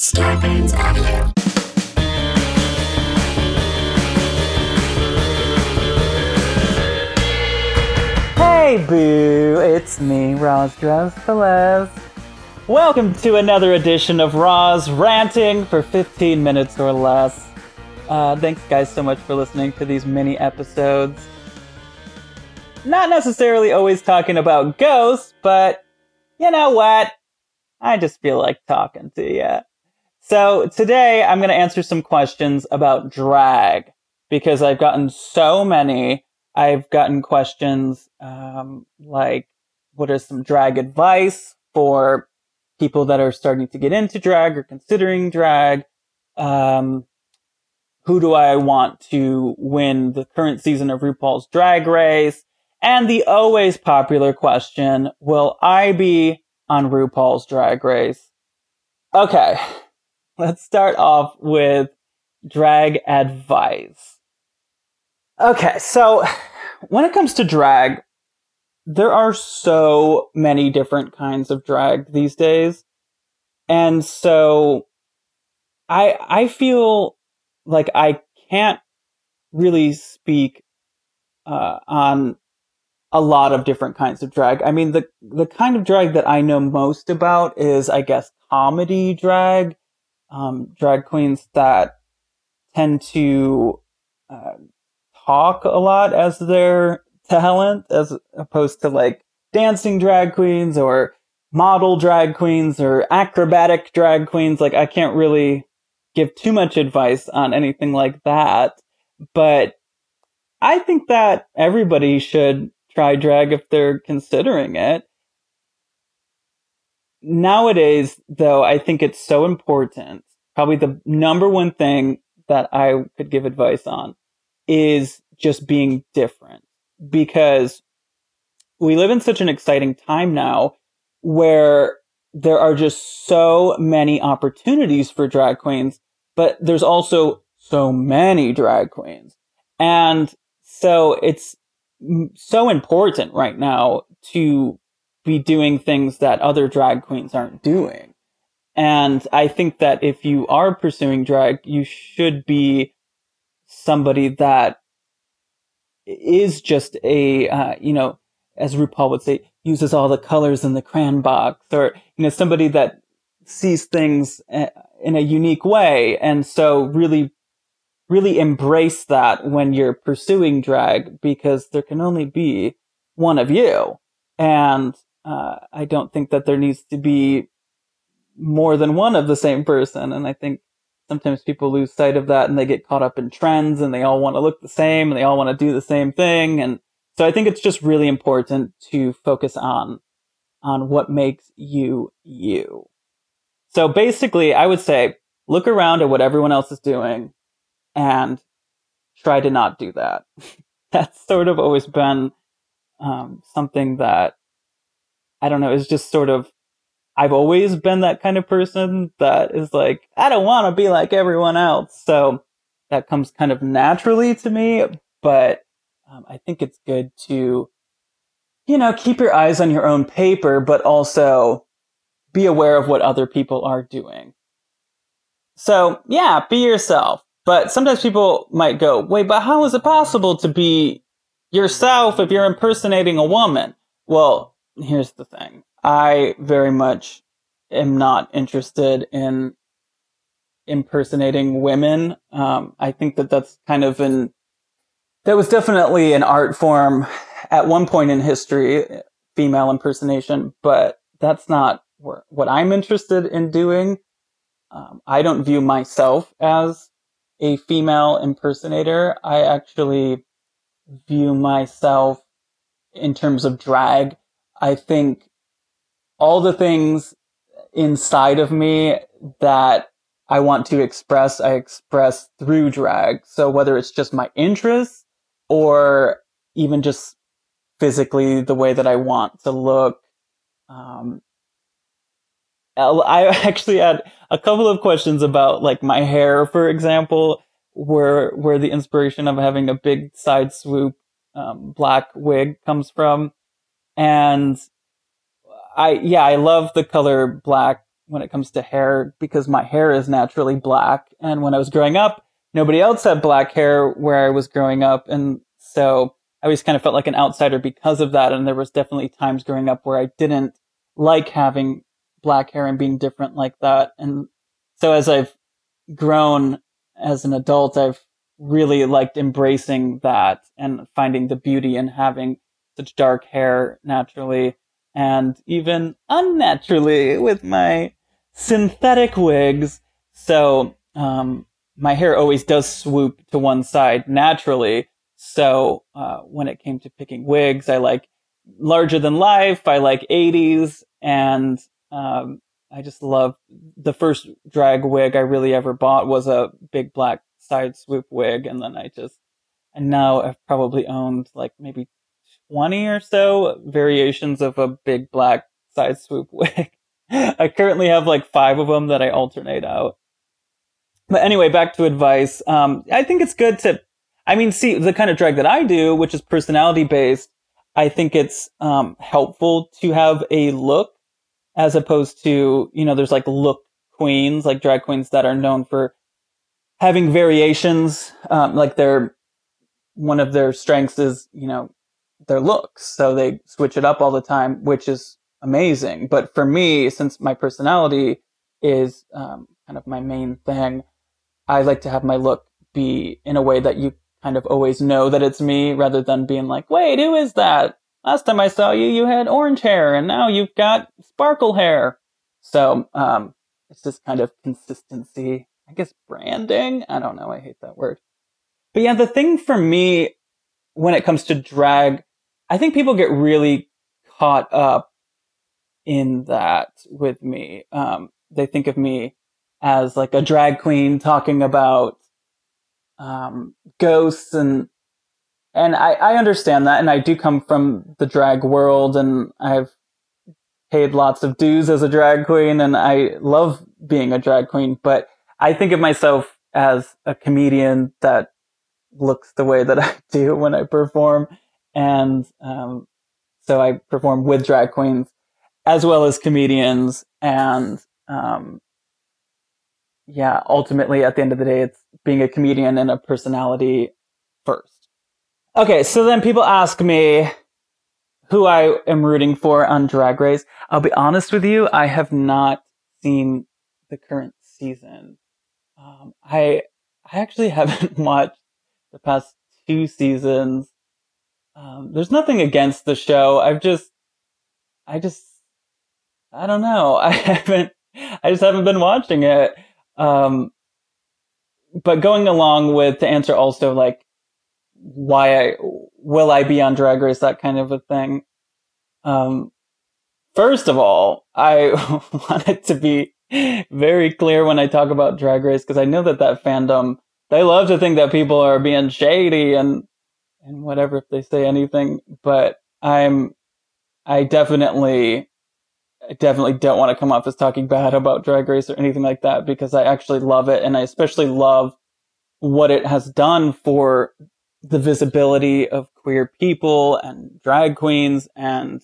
Starburns Audio. Hey boo, it's me, Roz Velez. Welcome to another edition of Roz Ranting for 15 minutes or less. Uh, thanks guys so much for listening to these mini episodes. Not necessarily always talking about ghosts, but you know what? I just feel like talking to you. So today I'm going to answer some questions about drag because I've gotten so many. I've gotten questions um, like, what is some drag advice for people that are starting to get into drag or considering drag? Um, who do I want to win the current season of RuPaul's Drag Race? And the always popular question, will I be on RuPaul's Drag Race? Okay, let's start off with drag advice. Okay, so when it comes to drag, there are so many different kinds of drag these days. And so I I feel like I can't really speak uh, on a lot of different kinds of drag. I mean, the the kind of drag that I know most about is, I guess, comedy drag, um, drag queens that tend to uh, talk a lot as their talent, as opposed to like dancing drag queens or model drag queens or acrobatic drag queens. Like, I can't really give too much advice on anything like that, but I think that everybody should try drag if they're considering it. Nowadays, though, I think it's so important. Probably the number one thing that I could give advice on is just being different because we live in such an exciting time now where there are just so many opportunities for drag queens, but there's also so many drag queens. And so it's so important right now to be doing things that other drag queens aren't doing. And I think that if you are pursuing drag, you should be somebody that is just a, uh, you know, as RuPaul would say, uses all the colors in the crayon box, or you know, somebody that sees things uh, in a unique way, and so really, really embrace that when you're pursuing drag, because there can only be one of you, and uh, I don't think that there needs to be more than one of the same person, and I think sometimes people lose sight of that and they get caught up in trends and they all want to look the same and they all want to do the same thing and so I think it's just really important to focus on on what makes you you. So basically, I would say look around at what everyone else is doing and try to not do that. That's sort of always been um, something that I don't know it's just sort of I've always been that kind of person that is like I don't want to be like everyone else. So that comes kind of naturally to me, but um, I think it's good to, you know, keep your eyes on your own paper, but also be aware of what other people are doing. So yeah, be yourself. But sometimes people might go, wait, but how is it possible to be yourself if you're impersonating a woman? Well, here's the thing. I very much am not interested in impersonating women. Um, I think that that's kind of an that was definitely an art form at one point in history, female impersonation, but that's not what I'm interested in doing. Um, I don't view myself as a female impersonator. I actually view myself in terms of drag. I think all the things inside of me that I want to express, I express through drag. So whether it's just my interests or even just physically the way that I want to look. Um, I actually had a couple of questions about like my hair, for example, where where the inspiration of having a big side swoop um, black wig comes from, and I yeah I love the color black when it comes to hair because my hair is naturally black. And when I was growing up, nobody else had black hair where I was growing up. And so I always kind of felt like an outsider because of that. And there was definitely times growing up where I didn't like having black hair and being different like that. And so as I've grown as an adult, I've really liked embracing that and finding the beauty in having such dark hair naturally and even unnaturally with my synthetic wigs. So, um, my hair always does swoop to one side naturally. So, uh, when it came to picking wigs, I like larger than life. I like 80s and, um, I just love the first drag wig I really ever bought was a big black side swoop wig. And then I just, and now I've probably owned like maybe 20 or so variations of a big black side swoop wig. I currently have like five of them that I alternate out. But anyway, back to advice. Um, I think it's good to, I mean, see the kind of drag that I do, which is personality based. I think it's um, helpful to have a look as opposed to, you know, there's like look queens, like drag queens that are known for having variations. Um, like their, one of their strengths is, you know, their looks. So they switch it up all the time, which is amazing. But for me, since my personality is um, kind of my main thing, I like to have my look be in a way that you kind of always know that it's me rather than being like, wait, who is that? Last time I saw you, you had orange hair and now you've got sparkle hair. So, um, it's just kind of consistency. I guess branding. I don't know. I hate that word. But yeah, the thing for me when it comes to drag I think people get really caught up in that with me. Um, they think of me as like a drag queen talking about um, ghosts and and I, I understand that, and I do come from the drag world, and I've paid lots of dues as a drag queen, and I love being a drag queen. But I think of myself as a comedian that looks the way that I do when I perform, and um, so I perform with drag queens as well as comedians, and um, yeah, ultimately at the end of the day, it's being a comedian and a personality first. Okay, so then people ask me who I am rooting for on Drag Race. I'll be honest with you, I have not seen the current season. Um, I I actually haven't watched the past two seasons. Um, there's nothing against the show. I've just, I just, I don't know. I haven't, I just haven't been watching it. Um, but going along with to answer also like why I will I be on Drag Race that kind of a thing. Um, first of all, I wanted to be very clear when I talk about Drag Race because I know that that fandom they love to think that people are being shady and and whatever if they say anything. But I'm, I definitely, I definitely don't want to come off as talking bad about Drag Race or anything like that because I actually love it, and I especially love what it has done for the visibility of queer people and drag queens and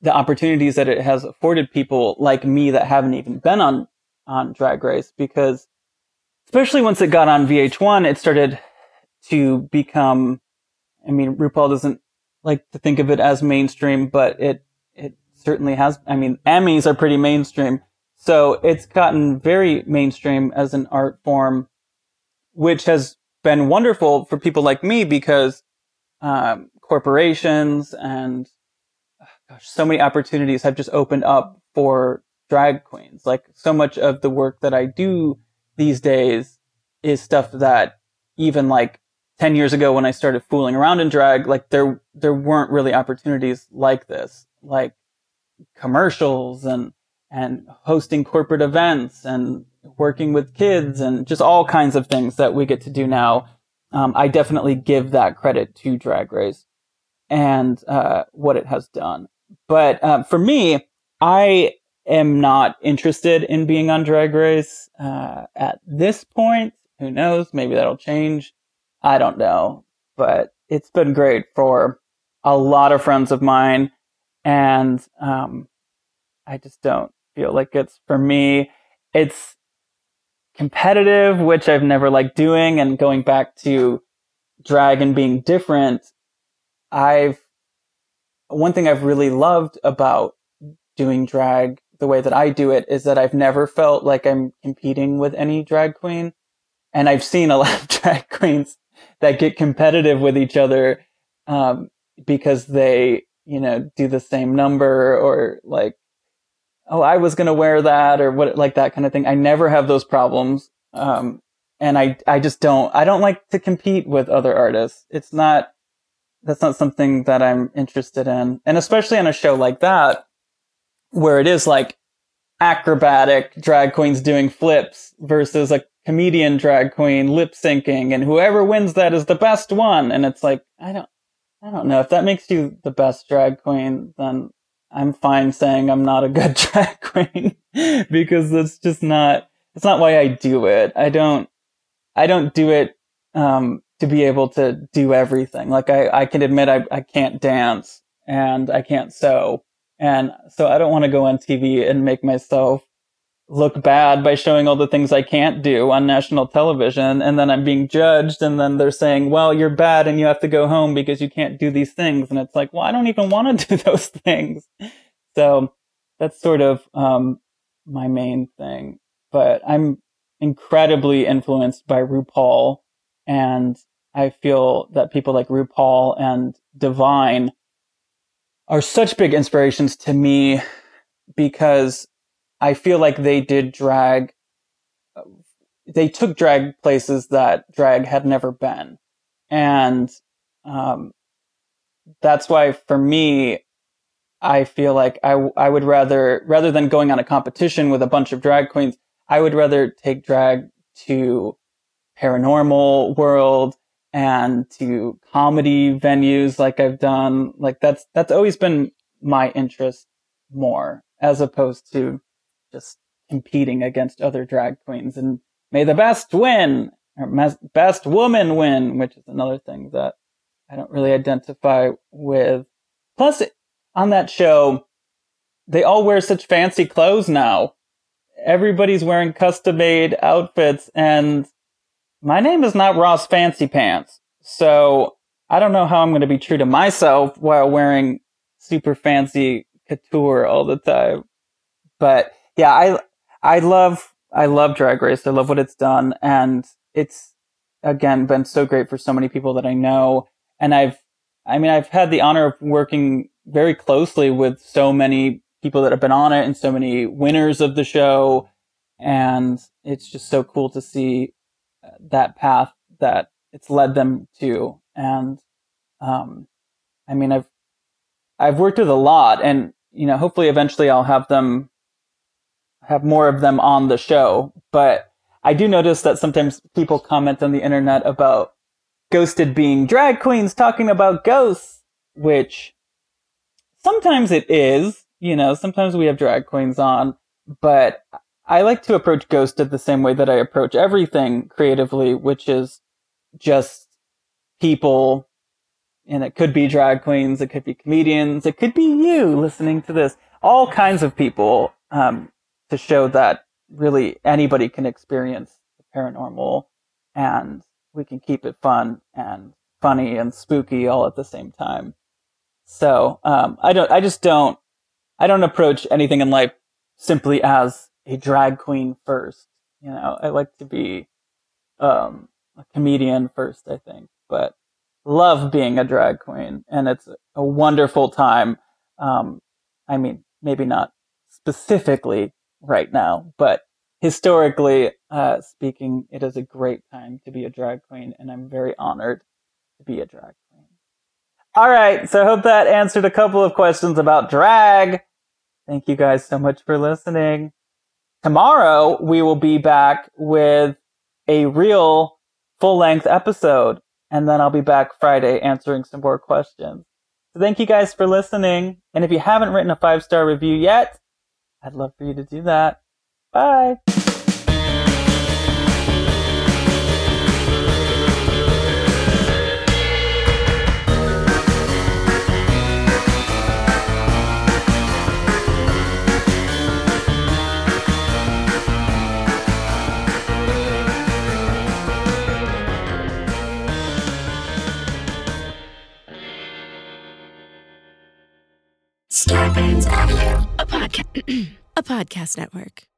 the opportunities that it has afforded people like me that haven't even been on on drag race because especially once it got on VH1 it started to become I mean, RuPaul doesn't like to think of it as mainstream, but it it certainly has. I mean, Emmys are pretty mainstream, so it's gotten very mainstream as an art form, which has been wonderful for people like me because um, corporations and gosh, so many opportunities have just opened up for drag queens. Like so much of the work that I do these days is stuff that even like 10 years ago when I started fooling around in drag, like there, there weren't really opportunities like this, like commercials and, and hosting corporate events and working with kids and just all kinds of things that we get to do now. Um, I definitely give that credit to Drag Race and uh, what it has done. But uh, for me, I am not interested in being on Drag Race uh, at this point. Who knows? Maybe that'll change. I don't know, but it's been great for a lot of friends of mine. And, um, I just don't, feel like it's for me. It's competitive, which I've never liked doing. And going back to drag and being different, I've, one thing I've really loved about doing drag the way that I do it is that I've never felt like I'm competing with any drag queen. And I've seen a lot of drag queens that get competitive with each other, um, because they, you know, do the same number or like oh, I was to wear that or what, like that kind of thing. I never have those problems. Um, and I, I just don't, I don't like to compete with other artists. It's not, that's not something that I'm interested in. And especially on a show like that, where it is like acrobatic drag queens doing flips versus a comedian drag queen lip syncing and whoever wins that is the best one. And it's like, I don't, I don't know if that makes you the best drag queen, then I'm fine saying I'm not a good drag queen because that's just not, it's not why I do it. I don't, I don't do it, um, to be able to do everything. Like I, I can admit I, I can't dance and I can't sew. And so I don't want to go on TV and make myself look bad by showing all the things I can't do on national television. And then I'm being judged. And then they're saying, well, you're bad and you have to go home because you can't do these things. And it's like, well, I don't even want to do those things. So that's sort of, um, my main thing. But I'm incredibly influenced by RuPaul. And I feel that people like RuPaul and Divine are such big inspirations to me because I feel like they did drag. They took drag places that drag had never been, and um, that's why for me, I feel like I I would rather rather than going on a competition with a bunch of drag queens, I would rather take drag to paranormal world and to comedy venues like I've done. Like that's that's always been my interest more as opposed to just competing against other drag queens and may the best win or best woman win, which is another thing that I don't really identify with. Plus, on that show, they all wear such fancy clothes now. Everybody's wearing custom made outfits and my name is not Roz Fancy Pants. So I don't know how I'm going to be true to myself while wearing super fancy couture all the time. But yeah, I I love I love Drag Race. I love what it's done, and it's again been so great for so many people that I know. And I've I mean I've had the honor of working very closely with so many people that have been on it and so many winners of the show, and it's just so cool to see that path that it's led them to. And um, I mean I've I've worked with a lot, and you know hopefully eventually I'll have them have more of them on the show. But I do notice that sometimes people comment on the internet about ghosted being drag queens talking about ghosts, which sometimes it is, you know, sometimes we have drag queens on, but I like to approach ghosted the same way that I approach everything creatively, which is just people and it could be drag queens, it could be comedians, it could be you listening to this, all kinds of people. Um, to show that really anybody can experience the paranormal and we can keep it fun and funny and spooky all at the same time. So, um, I don't, I just don't, I don't approach anything in life simply as a drag queen first. You know, I like to be, um, a comedian first, I think, but love being a drag queen and it's a wonderful time. Um, I mean, maybe not specifically right now, but historically uh, speaking, it is a great time to be a drag queen, and I'm very honored to be a drag queen. All right, so I hope that answered a couple of questions about drag. Thank you guys so much for listening. Tomorrow, we will be back with a real full length episode, and then I'll be back Friday answering some more questions. So thank you guys for listening. And if you haven't written a five star review yet, I'd love for you to do that. Bye. Podcast network.